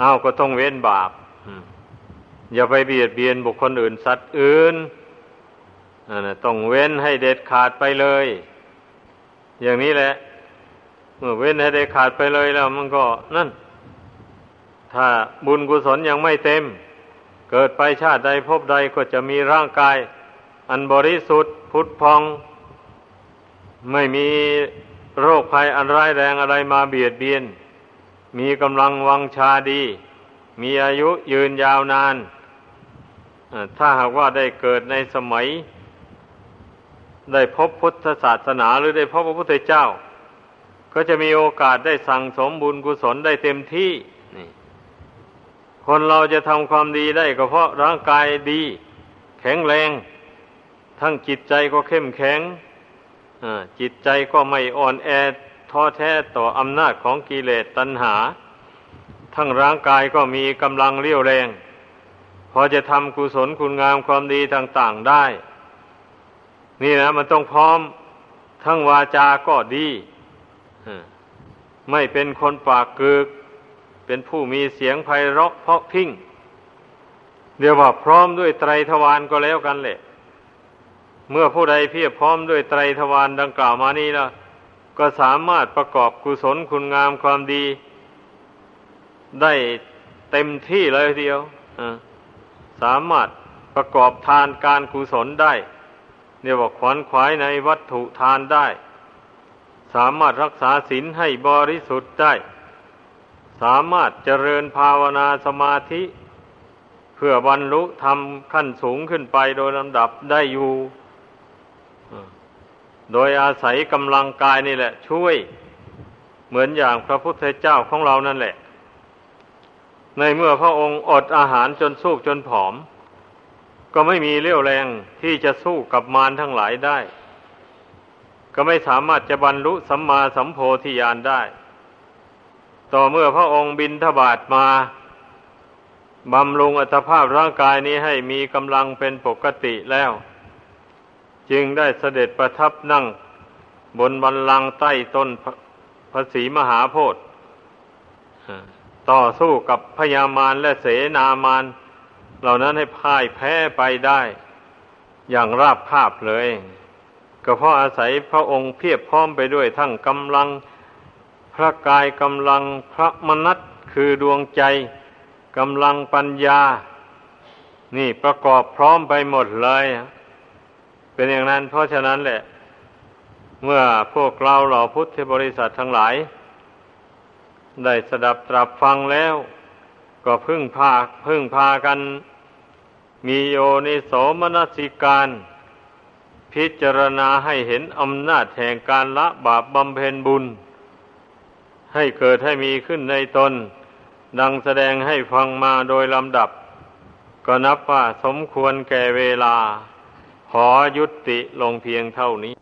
S1: เอาก็ต้องเว้นบาปอย่าไปเบียดเบียนบุคคลอื่นสัตว์อื่นต้องเว้นให้เด็ดขาดไปเลย อย่างนี้แหละ เมื่อเว้นให้เด็ดขาดไปเลยแล้ว มันก็นั่น ถ้าบุญกุศลยังไม่เต็ม เกิดไปชาติใดพบใดก็จะมีร่างกาย อันบริสุทธิ์พุทธพอง ไม่มี โรคภัยอันร้ายแรงอะไรมาเบียดเบียน มีกำลังวังชาดี มีอายุยืนยาวนาน ถ้าหากว่าได้เกิดในสมัย ได้พบพุทธศาสนาหรือได้พบพระพุทธเจ้า ก็จะมีโอกาสได้สั่งสมบุญกุศลได้เต็มที่คนเราจะทำความดีได้ก็เพราะร่างกายดี แข็งแรง ทั้งจิตใจก็เข้มแข็ง จิตใจก็ไม่อ่อนแอท้อแท้ต่ออำนาจของกิเลสตัณหา ทั้งร่างกายก็มีกำลังเรี่ยวแรง พอจะทำกุศลคุณงามความดีต่าง ๆได้ นี่นะมันต้องพร้อม ทั้งวาจาก็ดี ไม่เป็นคนปากกึก เป็นผู้มีเสียงไพเราะเพาะพิ้งเดี๋ยวว่าพร้อมด้วยไตรทวารก็แล้วกันแหละ เมื่อผู้ใดเพียบพร้อมด้วยไตรทวารดังกล่าวมานี้แล้วก็สามารถประกอบกุศลคุณงามความดี ได้เต็มที่เลยเดียวสามารถประกอบทานการกุศลได้เรียกว่าขวนขวายในวัตถุทานได้ สามารถรักษาศีลให้บริสุทธิ์ได้ สามารถเจริญภาวนาสมาธิ เพื่อบรรลุธรรมขั้นสูงขึ้นไปโดยลำดับได้อยู่ โดยอาศัยกำลังกายนี่แหละ ช่วยเหมือนอย่างพระพุทธเจ้าของเรานั่นแหละ ในเมื่อพระองค์อดอาหารจนสู้จนผอม ก็ไม่มีเรี่ยวแรงที่จะสู้กับมารทั้งหลายได้ ก็ไม่สามารถจะบรรลุสัมมาสัมโพธิญาณได้ ต่อเมื่อพระองค์บินทบาทมาบำรุงอัตภาพร่างกายนี้ให้มีกำลังเป็นปกติแล้ว จึงได้เสด็จประทับนั่งบนบันลังใต้ต้นภาษีมหาโพธิ์ต่อสู้กับพญามารและเสนามารเหล่านั้นให้พ่ายแพ้ไปได้ อย่างราบคาบเลย ก็เพราะอาศัยพระองค์เพียบพร้อมไปด้วยทั้งกำลังพระกายกำลังพระมนัตคือดวงใจกำลังปัญญา นี่ประกอบพร้อมไปหมดเลย เป็นอย่างนั้น เพราะฉะนั้นแหละ เมื่อพวกเราเหล่าพุทธบริษัททั้งหลาย ได้สดับตรับฟังแล้ว ก็พึ่งพาพึ่งพากัน มีโยนิโสมนสิการ พิจารณาให้เห็นอำนาจแห่งการละบาปบำเพ็ญบุญ ให้เกิดให้มีขึ้นในตน ดังแสดงให้ฟังมาโดยลำดับ ก็นับว่าสมควรแก่เวลา ขอยุติลงเพียงเท่านี้